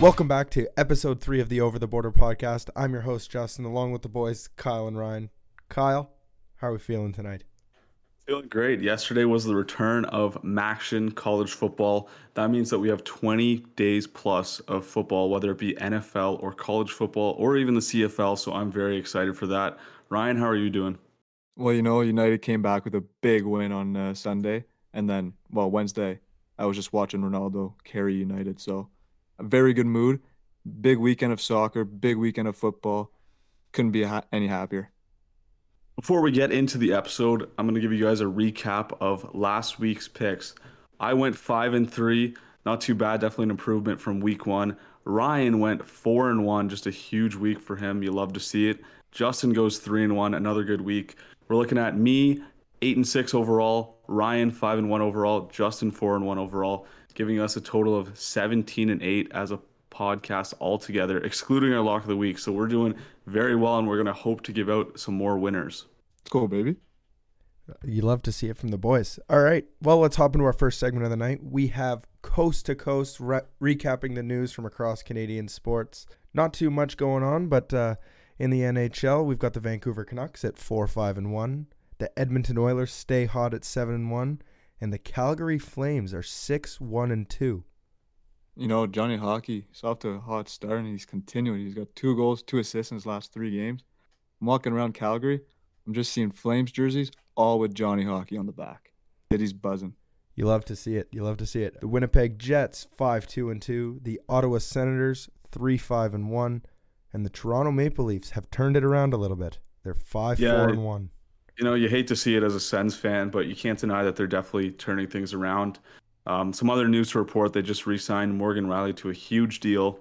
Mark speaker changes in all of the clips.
Speaker 1: Welcome back to episode three of the Over the Border podcast. I'm your host, Justin, along with the boys, Kyle and Ryan. Kyle, how are we feeling tonight?
Speaker 2: Feeling great. Yesterday was the return of MACtion college football. That means that we have 20 days plus of football, whether it be NFL or college football or even the CFL. So I'm very excited for that. Ryan, how are you doing?
Speaker 3: Well, you know, United came back with a big win on uh, Sunday. And then, well, Wednesday, I was just watching Ronaldo carry United. So a very good mood. Big weekend of soccer, big weekend of football. Couldn't be ha- any happier.
Speaker 2: Before we get into the episode, I'm going to give you guys a recap of last week's picks. I went 5 and 3, not too bad, definitely an improvement from week 1. Ryan went 4 and 1, just a huge week for him. You love to see it. Justin goes 3 and 1, another good week. We're looking at me 8 and 6 overall, Ryan 5 and 1 overall, Justin 4 and 1 overall giving us a total of 17 and 8 as a podcast altogether, excluding our lock of the week. So we're doing very well, and we're going to hope to give out some more winners.
Speaker 3: Let's go, baby.
Speaker 1: You love to see it from the boys. All right. Well, let's hop into our first segment of the night. We have coast to coast re- recapping the news from across Canadian sports. Not too much going on, but uh, in the NHL, we've got the Vancouver Canucks at four, five, and one. The Edmonton Oilers stay hot at seven and one, and the Calgary Flames are 6 1 and 2.
Speaker 3: You know, Johnny Hockey, he's off to a hot start and he's continuing. He's got two goals, two assists in his last three games. I'm walking around Calgary. I'm just seeing Flames jerseys, all with Johnny Hockey on the back. He's buzzing.
Speaker 1: You love to see it. You love to see it. The Winnipeg Jets 5 2 and 2. The Ottawa Senators 3 5 and 1. And the Toronto Maple Leafs have turned it around a little bit. They're 5 yeah, 4 and 1
Speaker 2: you know, you hate to see it as a Sens fan, but you can't deny that they're definitely turning things around. Um, some other news to report: they just re-signed Morgan Rielly to a huge deal.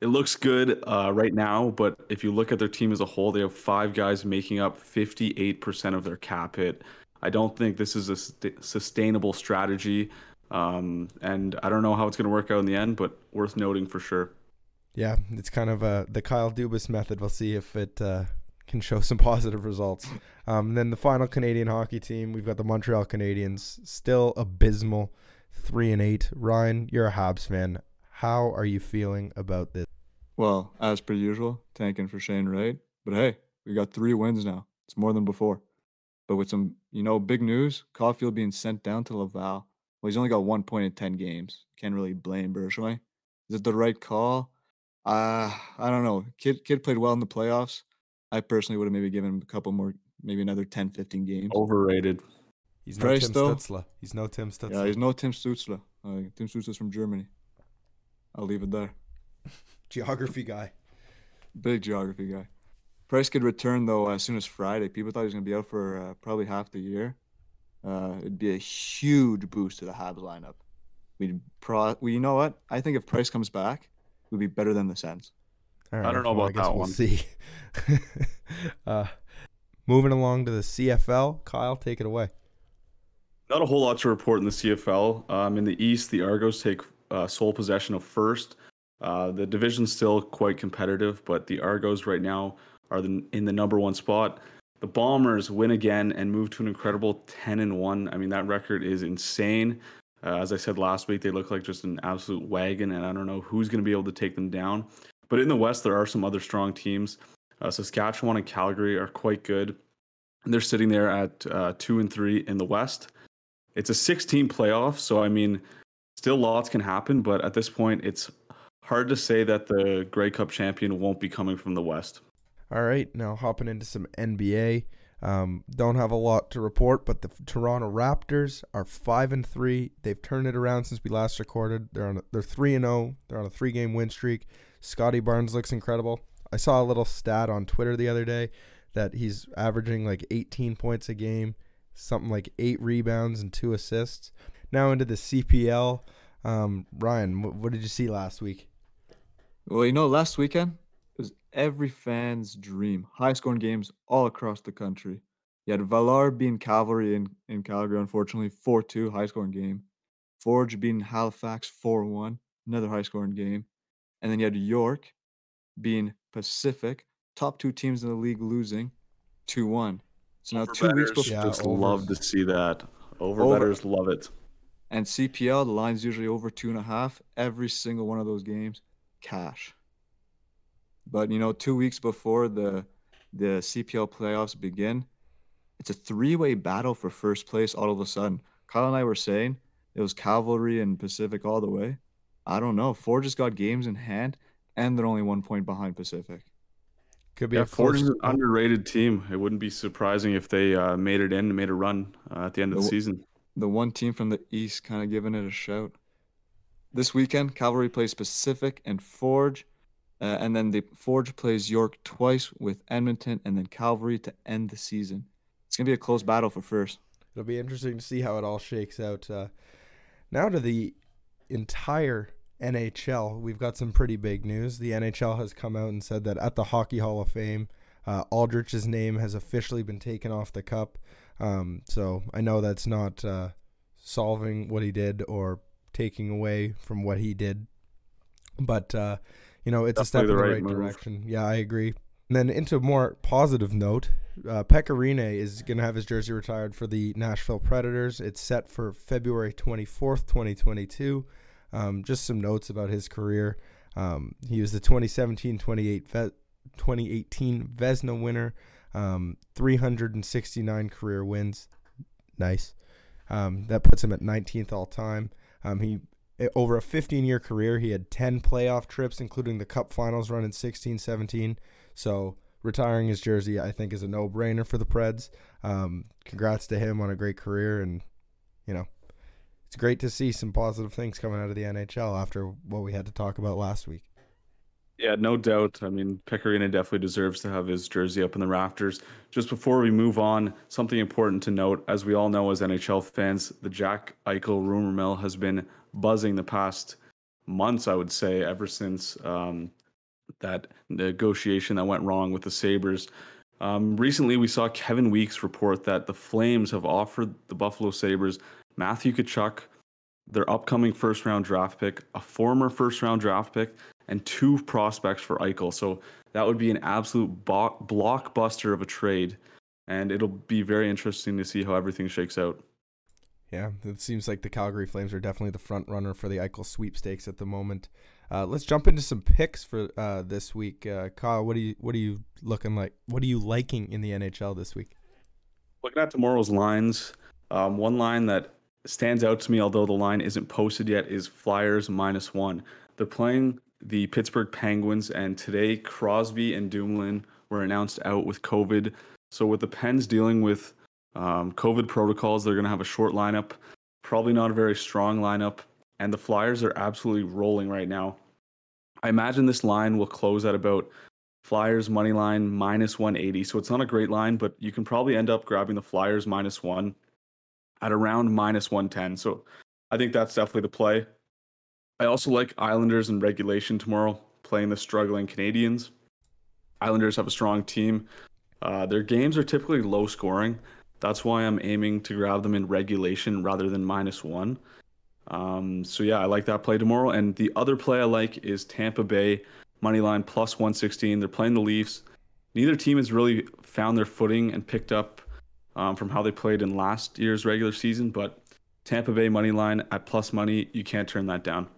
Speaker 2: It looks good uh, right now, but if you look at their team as a whole, they have five guys making up 58% of their cap hit. I don't think this is a st- sustainable strategy, um, and I don't know how it's going to work out in the end, but worth noting for sure.
Speaker 1: Yeah, it's kind of uh, the Kyle Dubas method. We'll see if it uh, can show some positive results. Um, then the final Canadian hockey team, we've got the Montreal Canadiens, still abysmal, three and eight. Ryan, you're a Habs fan. How are you feeling about this?
Speaker 3: Well, as per usual, tanking for Shane Wright. But hey, we got three wins now. It's more than before. But with some, you know, big news, Caufield being sent down to Laval. Well, he's only got one point in ten games. Can't really blame Bergevin. Is it the right call? Uh, I don't know. Kid kid played well in the playoffs. I personally would have maybe given him a couple more, maybe another 10, 15 games.
Speaker 2: Overrated.
Speaker 1: He's no Price, Tim though. He's no Tim Stützle.
Speaker 3: Yeah, he's no Tim Stützle. Uh, Tim Stützle's from Germany. I'll leave it there.
Speaker 1: geography guy.
Speaker 3: Big geography guy. Price could return though as soon as Friday. People thought he was going to be out for uh, probably half the year. Uh, it'd be a huge boost to the Habs lineup. We'd pro. We, you know what? I think if Price comes back, we'd be better than the Sens.
Speaker 2: All right, I don't know well, about that
Speaker 1: we'll
Speaker 2: one.
Speaker 1: See. uh, moving along to the CFL, Kyle, take it away.
Speaker 2: Not a whole lot to report in the CFL. Um, in the East, the Argos take uh, sole possession of first. Uh, the division's still quite competitive, but the Argos right now are the, in the number one spot. The Bombers win again and move to an incredible 10 and 1. I mean, that record is insane. Uh, as I said last week, they look like just an absolute wagon, and I don't know who's going to be able to take them down. But in the West, there are some other strong teams. Uh, Saskatchewan and Calgary are quite good. And they're sitting there at uh, two and three in the West. It's a 16 playoff, so I mean, still lots can happen. But at this point, it's hard to say that the Grey Cup champion won't be coming from the West.
Speaker 1: All right, now hopping into some NBA. Um, don't have a lot to report, but the Toronto Raptors are five and three. They've turned it around since we last recorded. They're on a, they're three and zero. Oh. They're on a three game win streak. Scottie Barnes looks incredible. I saw a little stat on Twitter the other day that he's averaging like 18 points a game, something like eight rebounds and two assists. Now into the CPL. Um, Ryan, what, what did you see last week?
Speaker 3: Well, you know, last weekend was every fan's dream. High scoring games all across the country. You had Valour being Cavalry in, in Calgary, unfortunately, 4 2, high scoring game. Forge being Halifax 4 1, another high scoring game. And then you had York being Pacific, top two teams in the league losing 2 1. So now over two weeks before.
Speaker 2: Yeah, just over. love to see that. Over, over betters love it.
Speaker 3: And CPL, the line's usually over two and a half every single one of those games. cash. But you know, two weeks before the the CPL playoffs begin, it's a three-way battle for first place all of a sudden. Kyle and I were saying it was Cavalry and Pacific all the way. I don't know. Forge has got games in hand, and they're only one point behind Pacific.
Speaker 1: Could be
Speaker 2: Yeah,
Speaker 1: a
Speaker 2: Forge is an underrated team. It wouldn't be surprising if they uh, made it in, and made a run uh, at the end of the
Speaker 3: The-
Speaker 2: season.
Speaker 3: The one team from the East kind of giving it a shout. This weekend, Cavalry plays Pacific and Forge, uh, and then the Forge plays York twice with Edmonton, and then Cavalry to end the season. It's gonna be a close battle for first.
Speaker 1: It'll be interesting to see how it all shakes out. Uh, now to the entire NHL, we've got some pretty big news. The NHL has come out and said that at the Hockey Hall of Fame, uh, Aldrich's name has officially been taken off the cup. Um, so I know that's not uh, solving what he did or taking away from what he did, but uh, you know it's a step in the right,
Speaker 2: right move.
Speaker 1: direction. Yeah, I agree. And then into a more positive note, uh, Pekka Rinne is going to have his jersey retired for the Nashville Predators. It's set for February 24th, 2022. Um, just some notes about his career. Um, he was the 2017 28 Ve- 2018 Vezina winner, um, 369 career wins. Nice. Um, that puts him at 19th all time. Um, he eh, over a 15 year career, he had 10 playoff trips, including the Cup Finals run in 16 17. So retiring his jersey, I think, is a no brainer for the Preds. Um, congrats to him on a great career, and you know, it's great to see some positive things coming out of the NHL after what we had to talk about last week.
Speaker 2: Yeah, no doubt. I mean, Pekka Rinne definitely deserves to have his jersey up in the rafters. Just before we move on, something important to note, as we all know as NHL fans, the Jack Eichel rumor mill has been buzzing the past months, I would say, ever since um, that negotiation that went wrong with the Sabres. Um, recently, we saw Kevin Weekes report that the Flames have offered the Buffalo Sabres Matthew Tkachuk, their upcoming first round draft pick, a former first round draft pick, and two prospects for Eichel. So that would be an absolute bo- blockbuster of a trade. And it'll be very interesting to see how everything shakes out.
Speaker 1: Yeah, it seems like the Calgary Flames are definitely the front runner for the Eichel sweepstakes at the moment. Uh, let's jump into some picks for uh, this week. Uh, Kyle, what are you what are you looking like? What are you liking in the NHL this week?
Speaker 2: Looking at tomorrow's lines, um, one line that stands out to me, although the line isn't posted yet, is Flyers minus one. They're playing the Pittsburgh Penguins, and today Crosby and Dumoulin were announced out with COVID. So with the Pens dealing with um, COVID protocols, they're going to have a short lineup, probably not a very strong lineup, and the Flyers are absolutely rolling right now. I imagine this line will close at about Flyers money line minus 180. So it's not a great line, but you can probably end up grabbing the Flyers minus one at around minus 110. So I think that's definitely the play. I also like Islanders in regulation tomorrow, playing the struggling Canadiens. Islanders have a strong team. Uh, their games are typically low scoring. That's why I'm aiming to grab them in regulation rather than minus one. Um, so yeah, I like that play tomorrow. And the other play I like is Tampa Bay money line plus 116. They're playing the Leafs. Neither team has really found their footing and picked up um, from how they played in last year's regular season. But Tampa Bay money line at plus money, you can't turn that down.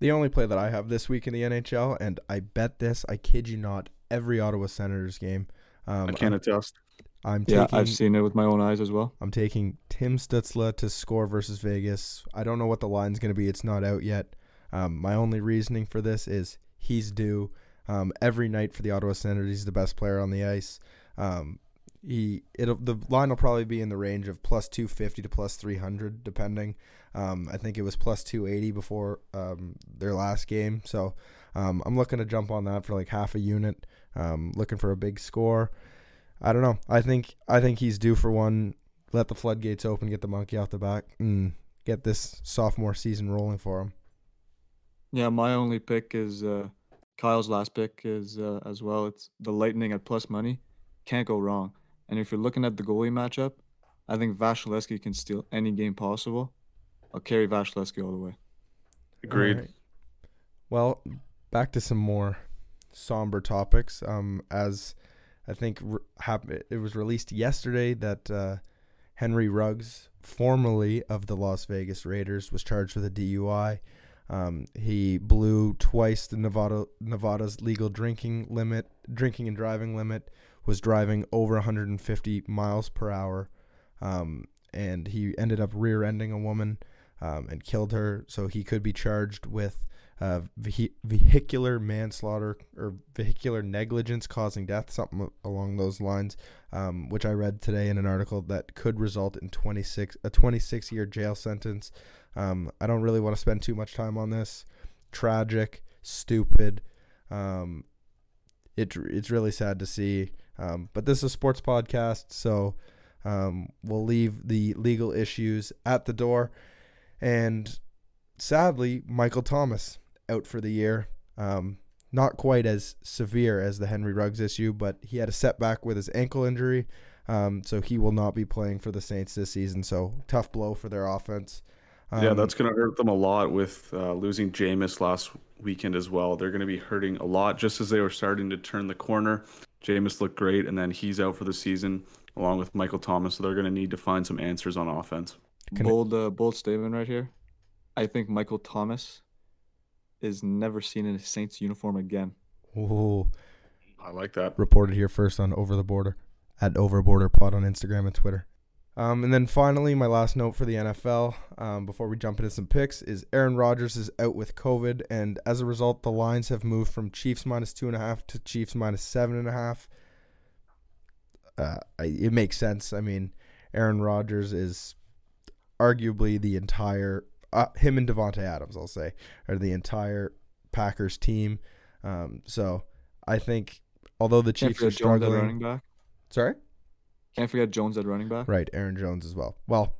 Speaker 1: The only play that I have this week in the NHL, and I bet this, I kid you not, every Ottawa Senators game. Um,
Speaker 2: I can't
Speaker 1: I'm,
Speaker 2: adjust.
Speaker 1: I'm
Speaker 3: Yeah,
Speaker 1: taking
Speaker 3: I've seen it with my own eyes as well.
Speaker 1: I'm taking Tim Stützle to score versus Vegas. I don't know what the line's going to be. It's not out yet. Um, my only reasoning for this is he's due um, every night for the Ottawa Senators. He's the best player on the ice. Um, he it'll the line will probably be in the range of plus 250 to plus 300 depending. Um, I think it was plus 280 before um, their last game. So um, I'm looking to jump on that for like half a unit. Um, looking for a big score. I don't know. I think I think he's due for one. Let the floodgates open, get the monkey off the back, and get this sophomore season rolling for him.
Speaker 3: Yeah, my only pick is uh, Kyle's last pick is uh, as well. It's the Lightning at plus money. Can't go wrong. And if you're looking at the goalie matchup, I think Vasilevskiy can steal any game possible. I'll carry Vasilevskiy all the way.
Speaker 2: Agreed.
Speaker 1: Alright. Well, back to some more somber topics. Um, as I think re- hap- it was released yesterday that uh, Henry Ruggs, formerly of the Las Vegas Raiders, was charged with a DUI. Um, he blew twice the Nevada Nevada's legal drinking limit, drinking and driving limit. Was driving over 150 miles per hour, um, and he ended up rear-ending a woman um, and killed her. So he could be charged with uh, vehi- vehicular manslaughter or vehicular negligence causing death, something along those lines, um, which I read today in an article that could result in 26 a 26 year jail sentence. Um, I don't really want to spend too much time on this. Tragic, stupid. Um, it it's really sad to see. Um, but this is a sports podcast, so um, we'll leave the legal issues at the door. And sadly, Michael Thomas out for the year. Um, not quite as severe as the Henry Ruggs issue, but he had a setback with his ankle injury. Um, so he will not be playing for the Saints this season. So tough blow for their offense. Um,
Speaker 2: yeah, that's going to hurt them a lot with uh, losing Jameis last weekend as well. They're going to be hurting a lot just as they were starting to turn the corner. Jameis looked great, and then he's out for the season along with Michael Thomas. So they're going to need to find some answers on offense.
Speaker 1: Can I-
Speaker 3: bold, uh, bold statement right here. I think Michael Thomas is never seen in a Saints uniform again.
Speaker 1: ooh,
Speaker 2: I like that.
Speaker 1: reported here first on Over the Border at Over Border Pod on Instagram and Twitter. Um, and then finally, my last note for the NFL um, before we jump into some picks is Aaron Rodgers is out with COVID, and as a result, the lines have moved from Chiefs minus two and a half to Chiefs minus seven and a half. Uh, I, it makes sense. I mean, Aaron Rodgers is arguably the entire uh, him and Davante Adams, I'll say, are the entire Packers team. Um, so I think although the Chiefs are
Speaker 3: Jones running
Speaker 1: struggling,
Speaker 3: back.
Speaker 1: sorry.
Speaker 3: Can't forget Jones at running back.
Speaker 1: Right, Aaron Jones as well. Well,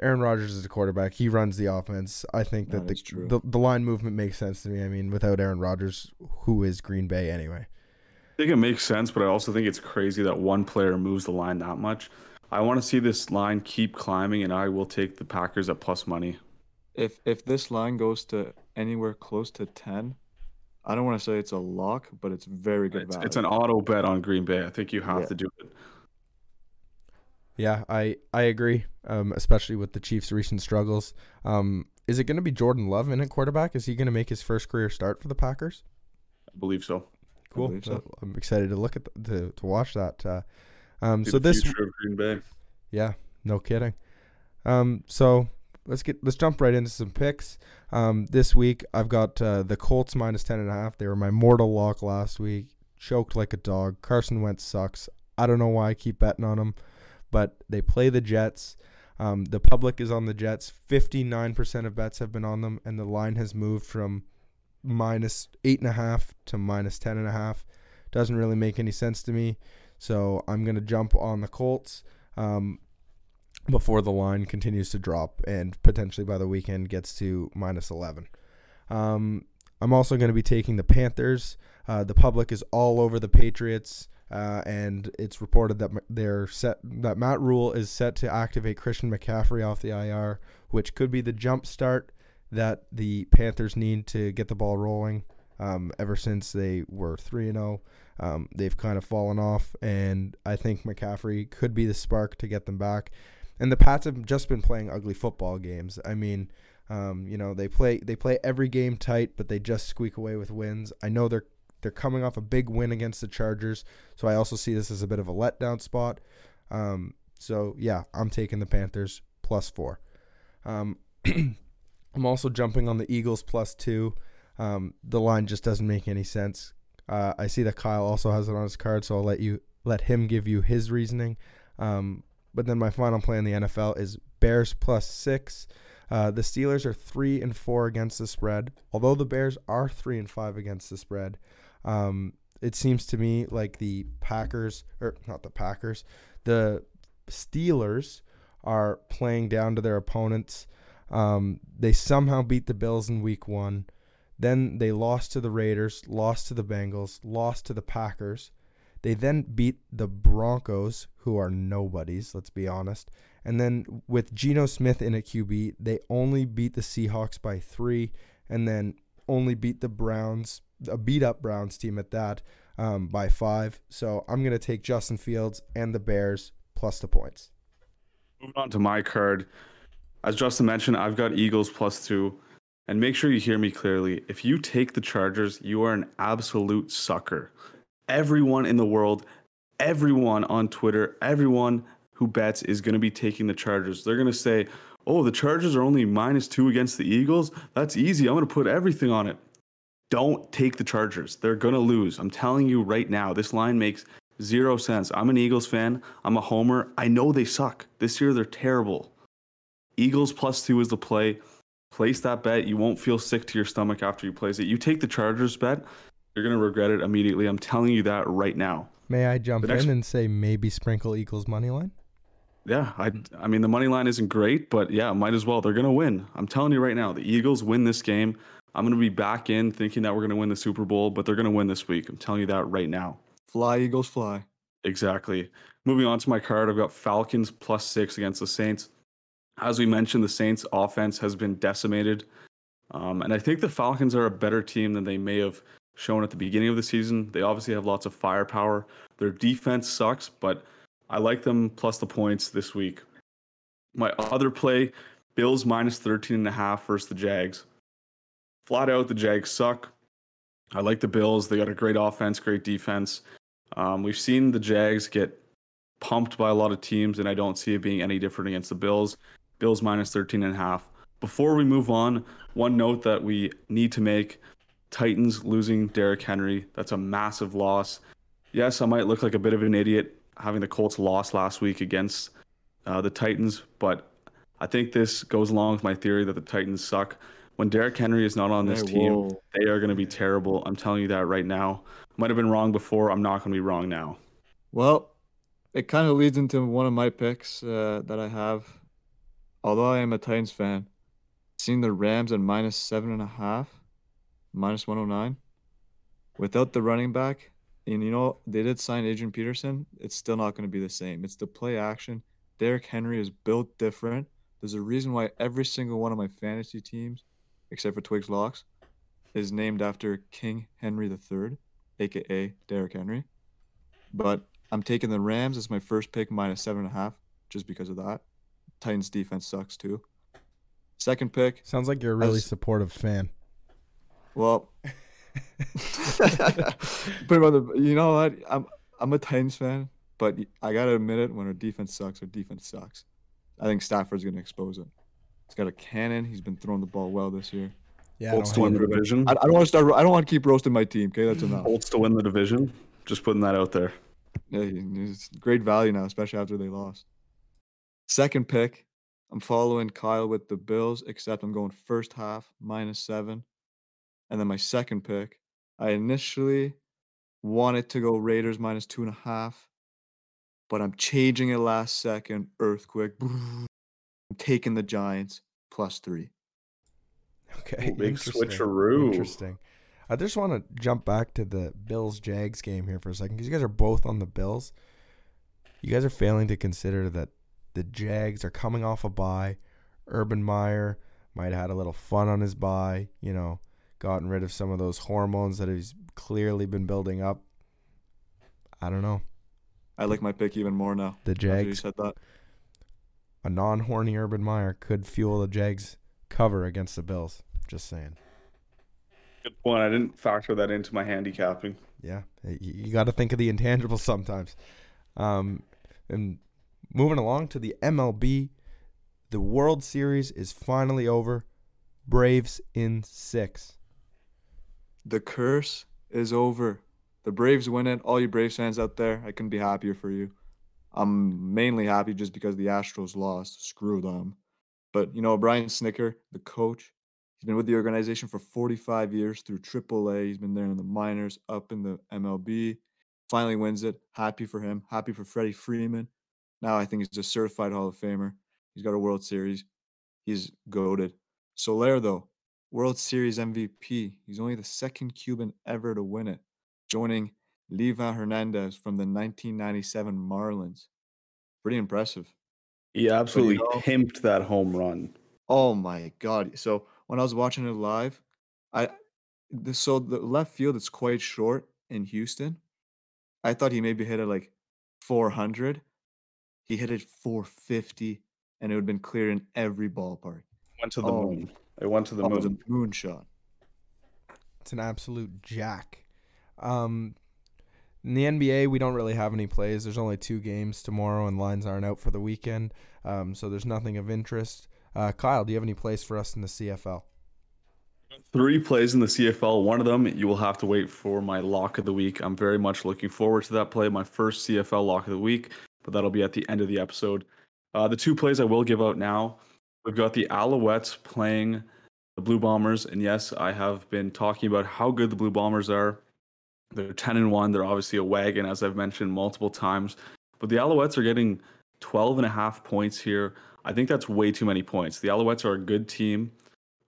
Speaker 1: Aaron Rodgers is a quarterback. He runs the offense. I think that
Speaker 3: That
Speaker 1: the, the the line movement makes sense to me. I mean, without Aaron Rodgers, who is Green Bay anyway?
Speaker 2: I think it makes sense, but I also think it's crazy that one player moves the line that much. I want to see this line keep climbing, and I will take the Packers at plus money.
Speaker 3: If if this line goes to anywhere close to ten, I don't want to say it's a lock, but it's very good
Speaker 2: It's,
Speaker 3: value.
Speaker 2: it's an auto bet on Green Bay. I think you have
Speaker 3: Yeah.
Speaker 2: to do it.
Speaker 1: Yeah, I I agree. Um, especially with the Chiefs' recent struggles. Um, is it going to be Jordan Love in at quarterback? Is he going to make his first career start for the Packers?
Speaker 2: I believe so.
Speaker 1: Cool.
Speaker 3: believe so.
Speaker 1: I'm excited to look at the, to to watch that. Uh, um,
Speaker 2: Be
Speaker 1: so this
Speaker 2: future of Green Bay.
Speaker 1: Yeah, no kidding. Um, so let's get let's jump right into some picks. Um, this week I've got uh, the Colts minus ten and a half. They were my mortal lock last week. Choked like a dog. Carson Wentz sucks. I don't know why I keep betting on them, but they play the Jets. Um, the public is on the Jets. Fifty nine percent of bets have been on them, and the line has moved from minus eight and a half to minus ten and a half. Doesn't really make any sense to me. So I'm gonna jump on the Colts um, before the line continues to drop and potentially by the weekend gets to minus 11. Um, I'm also going to be taking the Panthers. Uh, the public is all over the Patriots, uh, and it's reported that they're set that Matt Rhule is set to activate Christian McCaffrey off the IR, which could be the jump start that the Panthers need to get the ball rolling. Um, ever since they were three and zero, um, they've kind of fallen off, and I think McCaffrey could be the spark to get them back. And the Pats have just been playing ugly football games. I mean, um, you know, they play they play every game tight, but they just squeak away with wins. I know they're they're coming off a big win against the Chargers, so I also see this as a bit of a letdown spot. Um, so yeah, I'm taking the Panthers plus four. Um, I'm also jumping on the Eagles plus two. Um, the line just doesn't make any sense. Uh, I see that Kyle also has it on his card, so I'll let you let him give you his reasoning. Um, but then my final play in the NFL is Bears plus six. Uh, the Steelers are three and four against the spread. Although the Bears are three and five against the spread, um, it seems to me like the Packers, or not the Packers, the Steelers are playing down to their opponents. Um, they somehow beat the Bills in Week One. Then they lost to the Raiders, lost to the Bengals, lost to the Packers. They then beat the Broncos, who are nobodies, let's be honest. And then with Geno Smith in a QB, they only beat the Seahawks by three, and then only beat the Browns, a beat up Browns team at that, um, by five. So I'm going to take Justin Fields and the Bears plus the points.
Speaker 2: Moving on to my card. As Justin mentioned, I've got Eagles plus two. And make sure you hear me clearly. If you take the Chargers, you are an absolute sucker. Everyone in the world, everyone on Twitter, everyone who bets is going to be taking the Chargers. They're going to say, oh, the Chargers are only minus two against the Eagles. That's easy. I'm going to put everything on it. Don't take the Chargers. They're going to lose. I'm telling you right now, this line makes zero sense. I'm an Eagles fan. I'm a homer. I know they suck. This year, they're terrible. Eagles plus two is the play. Place that bet. You won't feel sick to your stomach after you place it. You take the Chargers bet, you're going to regret it immediately. I'm telling you that right now.
Speaker 1: May I jump
Speaker 2: next-
Speaker 1: in and say maybe sprinkle Eagles money line?
Speaker 2: Yeah, I I mean the money line isn't great, but yeah, might as well. They're gonna win. I'm telling you right now, the Eagles win this game. I'm gonna be back in thinking that we're gonna win the Super Bowl, but they're gonna win this week. I'm telling you that right now.
Speaker 3: Fly, Eagles, fly.
Speaker 2: Exactly. Moving on to my card, I've got Falcons plus six against the Saints. As we mentioned, the Saints' offense has been decimated, um, and I think the Falcons are a better team than they may have shown at the beginning of the season. They obviously have lots of firepower. Their defense sucks, but I like them plus the points this week. My other play, Bills minus 13 and a half versus the Jags. Flat out, the Jags suck. I like the Bills. They got a great offense, great defense. Um, we've seen the Jags get pumped by a lot of teams, and I don't see it being any different against the Bills. Bills minus 13 and a half. Before we move on, one note that we need to make Titans losing Derrick Henry. That's a massive loss. Yes, I might look like a bit of an idiot having the Colts lost last week against uh, the Titans, but I think this goes along with my theory that the Titans suck. When Derrick Henry is not on this
Speaker 3: Hey,
Speaker 2: team,
Speaker 3: whoa.
Speaker 2: they are going to be terrible. I'm telling you that right now. Might have been wrong before. I'm not going to be wrong now.
Speaker 3: Well, it kind of leads into one of my picks uh, that I have. Although I am a Titans fan, seeing the Rams at minus seven and a half, minus 109, without the running back, and you know, they did sign Adrian Peterson, it's still not going to be the same. It's the play action. Derrick Henry is built different. There's a reason why every single one of my fantasy teams, except for Twigs Locks, is named after King Henry III, aka Derrick Henry. But I'm taking the Rams as my first pick, minus seven and a half, just because of that. Titans defense sucks too. Second pick,
Speaker 1: Sounds like you're a really
Speaker 3: As-
Speaker 1: supportive fan.
Speaker 3: well, on the. You know what? I'm I'm a Titans fan, but I gotta admit it. When our defense sucks, our defense sucks. I think Stafford's gonna expose it. He's got a cannon. He's been throwing the ball well this year.
Speaker 1: Yeah, I
Speaker 2: Colts
Speaker 1: don't
Speaker 2: to win the division.
Speaker 3: I, I don't want to start. I don't want to keep roasting my team. Okay, that's enough.
Speaker 2: Colts to win the division. Just putting that out there.
Speaker 3: Yeah, he- he's great value now, especially after they lost. Second pick, I'm following Kyle with the Bills, except I'm going first half minus seven. And then my second pick, I initially wanted to go Raiders minus two and a half, but I'm changing it last second. Earthquake. I'm taking the Giants plus three.
Speaker 1: Okay,
Speaker 2: Ooh, big
Speaker 1: interesting,
Speaker 2: switcheroo.
Speaker 1: Interesting. I just want to jump back to the Bills Jags game here for a second because you guys are both on the Bills. You guys are failing to consider that the Jags are coming off a bye. Urban Meyer might have had a little fun on his bye, you know, gotten rid of some of those hormones that he's clearly been building up. I don't know.
Speaker 3: I like my pick even more now.
Speaker 1: The
Speaker 3: after you
Speaker 1: Jags,
Speaker 3: said that.
Speaker 1: A non horny Urban Meyer could fuel the Jags cover against the Bills. Just saying.
Speaker 2: Good point. I didn't factor that into my handicapping.
Speaker 1: Yeah, you, got to think of the intangibles sometimes. Um, and moving along to the MLB, the World Series is finally over. Braves in six.
Speaker 3: The curse is over. The Braves win it. All you Braves fans out there, I couldn't be happier for you. I'm mainly happy just because the Astros lost. Screw them. But you know, Brian Snitker, the coach, he's been with the organization for 45 years through AAA. He's been there in the minors, up in the MLB. Finally wins it. Happy for him. Happy for Freddie Freeman. Now I think he's a certified Hall of Famer. He's got a World Series. He's goaded. Soler, though, World Series MVP. He's only the second Cuban ever to win it, joining Livan Hernandez from the 1997 Marlins. Pretty impressive.
Speaker 2: He absolutely
Speaker 3: know-
Speaker 2: pimped that home run.
Speaker 3: Oh my god! So when I was watching it live, I the, so the left field is quite short in Houston. I thought he maybe hit it like 400. He hit it 450, and it would have been clear in every ballpark.
Speaker 2: Went to the
Speaker 3: Oh,
Speaker 2: moon. It went to the
Speaker 3: That was a
Speaker 2: moon.
Speaker 3: moonshot.
Speaker 1: It's an absolute jack. Um, in the NBA, we don't really have any plays. There's only two games tomorrow, and lines aren't out for the weekend. Um, so there's nothing of interest. Uh, Kyle, do you have any plays for us in the CFL?
Speaker 2: Three plays in the CFL. One of them you will have to wait for my lock of the week. I'm very much looking forward to that play, my first CFL lock of the week, but that'll be at the end of the episode. Uh, the two plays I will give out now. We've got the Alouettes playing the Blue Bombers, and yes, I have been talking about how good the Blue Bombers are. They're 10 and 1. They're obviously a wagon, as I've mentioned multiple times. But the Alouettes are getting 12 and a half points here. I think that's way too many points. The Alouettes are a good team.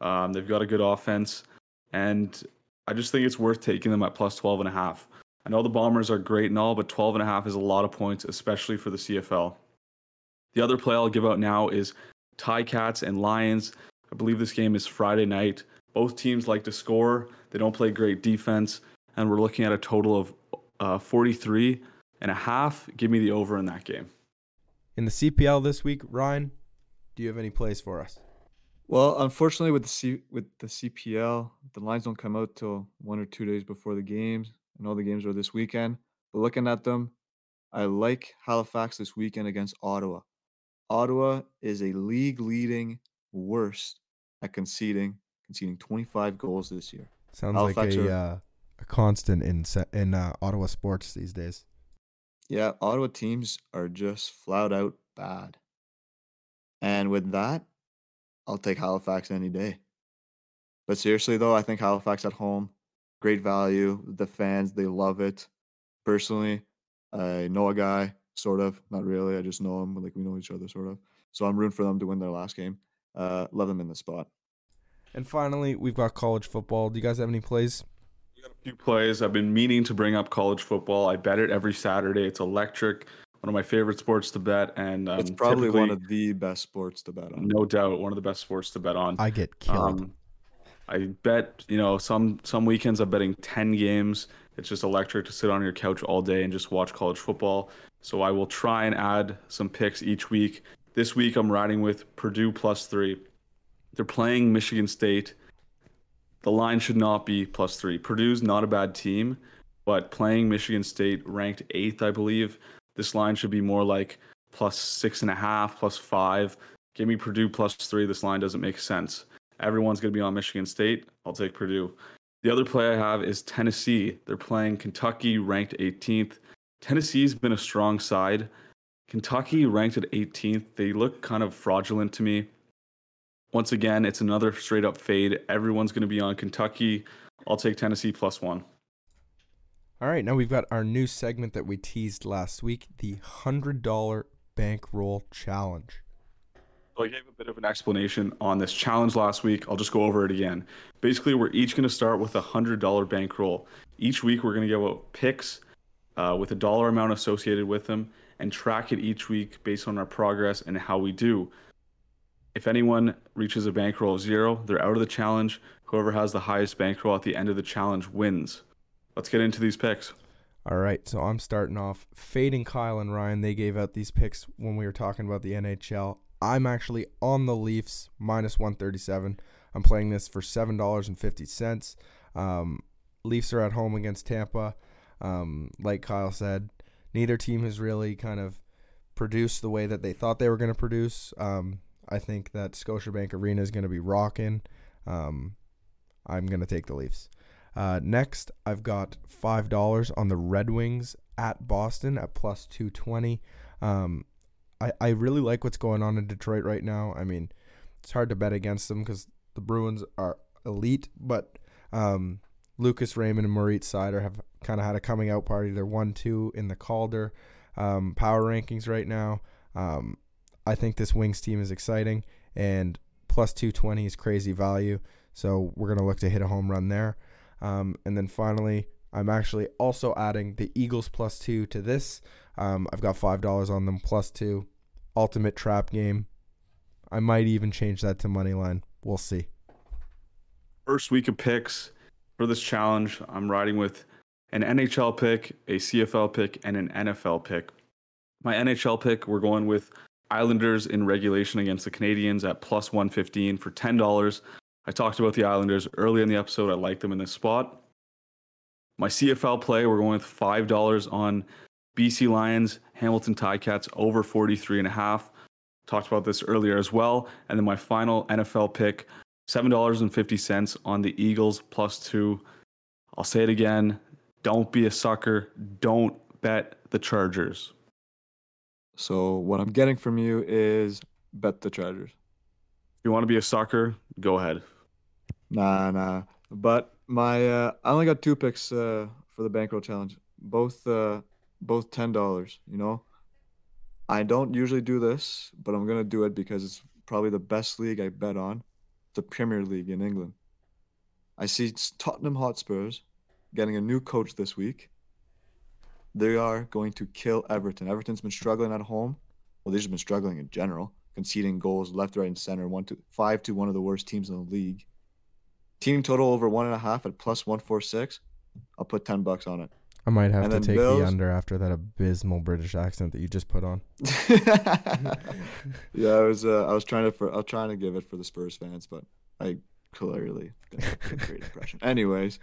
Speaker 2: Um, they've got a good offense, and I just think it's worth taking them at plus 12 and a half. I know the Bombers are great and all, but 12 and a half is a lot of points, especially for the CFL. The other play I'll give out now is Ticats and Lions. I believe this game is Friday night. Both teams like to score. They don't play great defense, and we're looking at a total of uh, 43 and a half. Give me the over in that game.
Speaker 1: In the CPL this week, Ryan, do you have any plays for us?
Speaker 3: Well, unfortunately, with the C- with the CPL, the lines don't come out till one or two days before the games, and all the games are this weekend. But looking at them, I like Halifax this weekend against Ottawa. Ottawa is a league leading worst at conceding, conceding 25 goals this year.
Speaker 1: Sounds
Speaker 3: Halifax
Speaker 1: like a
Speaker 3: are-
Speaker 1: uh, a constant in in uh, Ottawa sports these days.
Speaker 3: Yeah, Ottawa teams are just flat out bad. And with that, I'll take Halifax any day. But seriously, though, I think Halifax at home, great value. The fans, they love it. Personally, I know a guy, sort of, not really. I just know him, like we know each other, sort of. So I'm rooting for them to win their last game. Uh, love them in the spot.
Speaker 1: And finally, we've got college football. Do you guys have any plays?
Speaker 2: We got a few plays. I've been meaning to bring up college football. I bet it every Saturday. It's electric. One of my favorite sports to bet, and um,
Speaker 3: it's probably one of the best sports to bet on.
Speaker 2: no doubt one of the best sports to bet on.
Speaker 1: I get killed.
Speaker 2: Um, I bet you know some some weekends I'm betting ten games. It's just electric to sit on your couch all day and just watch college football. So I will try and add some picks each week. This week I'm riding with Purdue plus three. They're playing Michigan State. The line should not be plus three. Purdue's not a bad team, but playing Michigan State ranked eighth, I believe. This line should be more like plus six and a half, plus five. Give me Purdue plus three. This line doesn't make sense. Everyone's going to be on Michigan State. I'll take Purdue. The other play I have is Tennessee. They're playing Kentucky, ranked 18th. Tennessee's been a strong side. Kentucky, ranked at 18th. They look kind of fraudulent to me. Once again, it's another straight up fade. Everyone's going to be on Kentucky. I'll take Tennessee plus one.
Speaker 1: All right, now we've got our new segment that we teased last week, the hundred dollar bankroll challenge.
Speaker 2: So I gave a bit of an explanation on this challenge last week. I'll just go over it again. Basically, we're each going to start with a hundred dollar bankroll. Each week, we're going to give out picks uh, with a dollar amount associated with them and track it each week based on our progress and how we do. If anyone reaches a bankroll of zero, they're out of the challenge. Whoever has the highest bankroll at the end of the challenge wins. Let's get into these picks.
Speaker 1: All right, so I'm starting off fading Kyle and Ryan. They gave out these picks when we were talking about the NHL. I'm actually on the Leafs minus 137. I'm playing this for seven dollars and fifty cents. Um, Leafs are at home against Tampa. Um, like Kyle said, neither team has really kind of produced the way that they thought they were going to produce. Um, I think that Scotiabank Arena is going to be rocking. Um, I'm going to take the Leafs. Uh, next, I've got five dollars on the Red Wings at Boston at plus two twenty. Um, I I really like what's going on in Detroit right now. I mean, it's hard to bet against them because the Bruins are elite, but um, Lucas Raymond and Moritz Seider have kind of had a coming out party. They're one two in the Calder um, power rankings right now. Um, I think this Wings team is exciting, and plus two twenty is crazy value. So we're gonna look to hit a home run there. Um, and then finally, I'm actually also adding the Eagles plus two to this. Um, I've got five dollars on them plus two. Ultimate trap game. I might even change that to money line. We'll see.
Speaker 2: First week of picks for this challenge, I'm riding with an NHL pick, a CFL pick, and an NFL pick. My NHL pick, we're going with Islanders in regulation against the Canadiens at plus 115 for $10. I talked about the Islanders early in the episode. I like them in this spot. My CFL play, we're going with $5 on BC Lions, Hamilton Ticats over 43 and a half. Talked about this earlier as well. And then my final NFL pick, $7.50 on the Eagles plus two. I'll say it again. Don't be a sucker. Don't bet the Chargers.
Speaker 3: So what I'm getting from you is bet the Chargers.
Speaker 2: If you want to be a sucker, go ahead.
Speaker 3: Nah, nah. But my uh, I only got two picks uh, for the bankroll challenge. Both uh, both ten dollars. You know, I don't usually do this, but I'm gonna do it because it's probably the best league I bet on, the Premier League in England. I see Tottenham Hotspurs getting a new coach this week. They are going to kill Everton. Everton's been struggling at home. Well, they've just been struggling in general, conceding goals left, right, and center. One to five to one of the worst teams in the league. Team total over one and a half at plus one four six. I'll put ten bucks on it.
Speaker 1: I might have
Speaker 3: And
Speaker 1: to take
Speaker 3: Bills-
Speaker 1: the under after that abysmal British accent that you just put on.
Speaker 3: yeah, I was uh, I was trying to for I was trying to give it for the Spurs fans, but I clearly didn't a great impression. Anyways,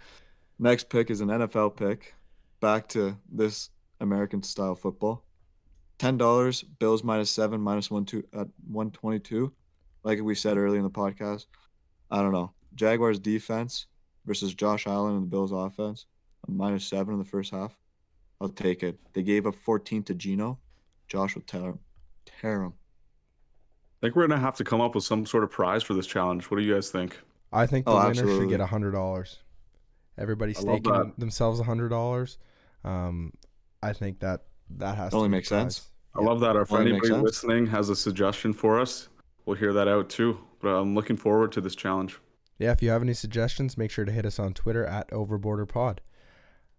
Speaker 3: next pick is an NFL pick. Back to this American style football. Ten dollars, Bills minus seven, minus one two at one twenty two. Like we said earlier in the podcast. I don't know. Jaguars defense versus Josh Allen and the Bills offense. Minus seven in the first half. I'll take it. They gave up 14 to Geno. Josh will tear him. Tear him.
Speaker 2: I think we're gonna have to come up with some sort of prize for this challenge. What do you guys think?
Speaker 1: I think the
Speaker 3: Oh,
Speaker 1: winner should get a hundred dollars. Everybody staking themselves a hundred dollars. Um, I think that that has
Speaker 3: Only
Speaker 1: to be
Speaker 3: makes
Speaker 1: the prize.
Speaker 3: sense.
Speaker 2: I love that. Or if
Speaker 3: Well,
Speaker 2: anybody listening has a suggestion for us, we'll hear that out too. But I'm looking forward to this challenge.
Speaker 1: Yeah, if you have any suggestions, make sure to hit us on Twitter at OverborderPod.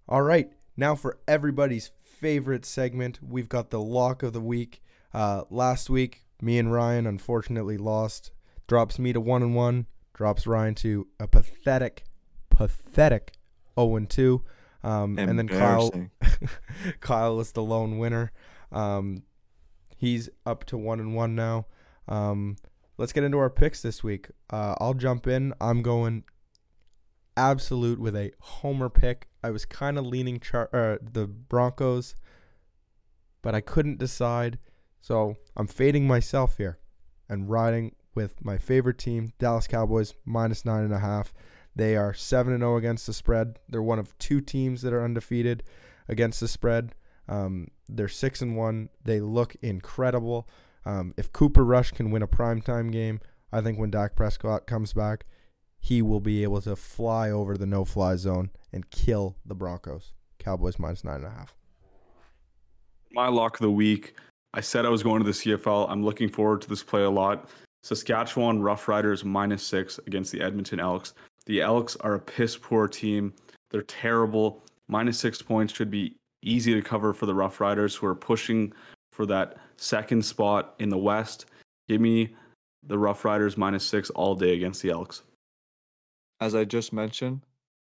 Speaker 1: All right, now for everybody's favorite segment, we've got the lock of the week. Uh, last week, me and Ryan unfortunately lost. Drops me to one and one. Drops Ryan to a pathetic, pathetic zero and two. Um, and then Kyle, Kyle is the lone winner. Um, he's up to one and one now. Um, let's get into our picks this week. Uh, I'll jump in. I'm going absolute with a homer pick. I was kind of leaning char- uh, the Broncos, but I couldn't decide. So I'm fading myself here and riding with my favorite team, Dallas Cowboys, minus nine and a half. They are seven and zero against the spread. They're one of two teams that are undefeated against the spread. Um, they're six and one. They look incredible. Um, if Cooper Rush can win a primetime game, I think when Dak Prescott comes back, he will be able to fly over the no-fly zone and kill the Broncos. Cowboys minus nine and a half.
Speaker 2: My lock of the week. I said I was going to the CFL. I'm looking forward to this play a lot. Saskatchewan Roughriders minus six against the Edmonton Elks. The Elks are a piss poor team. They're terrible. Minus six points should be easy to cover for the Roughriders who are pushing for that second spot in the West. Give me the Roughriders minus six all day against the Elks.
Speaker 3: As I just mentioned,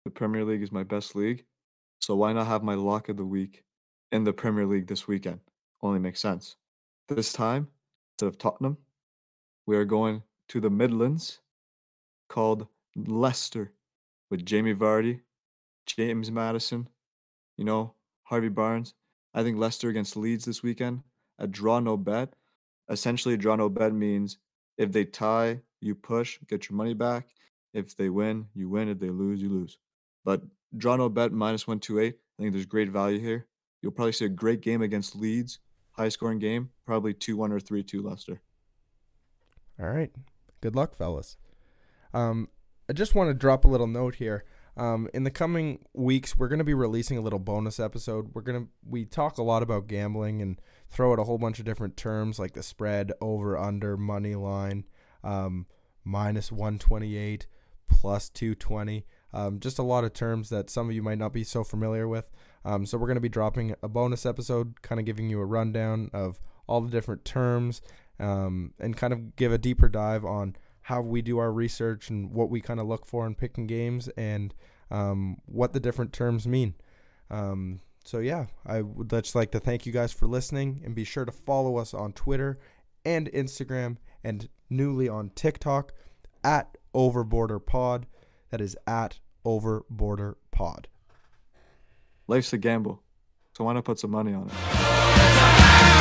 Speaker 3: the Premier League is my best league. So why not have my lock of the week in the Premier League this weekend? Only makes sense. This time, instead of Tottenham, we are going to the Midlands called Leicester with Jamie Vardy, James Maddison, you know, Harvey Barnes. I think Leicester against Leeds this weekend. A draw no bet. Essentially, a draw no bet means if they tie, you push, get your money back. If they win, you win. If they lose, you lose. But draw no bet minus 128. I think there's great value here. You'll probably see a great game against Leeds, high scoring game, probably 2 1 or 3 2 Leicester.
Speaker 1: All right. Good luck, fellas. Um, I just want to drop a little note here. Um, in the coming weeks, we're going to be releasing a little bonus episode. We're to we talk a lot about gambling and throw out a whole bunch of different terms like the spread, over, under, money line, um, minus 128, plus 220. Um, just a lot of terms that some of you might not be so familiar with. Um, so we're going to be dropping a bonus episode, kind of giving you a rundown of all the different terms um, and kind of give a deeper dive on how we do our research and what we kind of look for in picking games and um, what the different terms mean. Um, so yeah, I would just like to thank you guys for listening and be sure to follow us on Twitter and Instagram and newly on TikTok at Overborder Pod. That is at Overborder Pod.
Speaker 3: Life's a gamble, so why not put some money on it?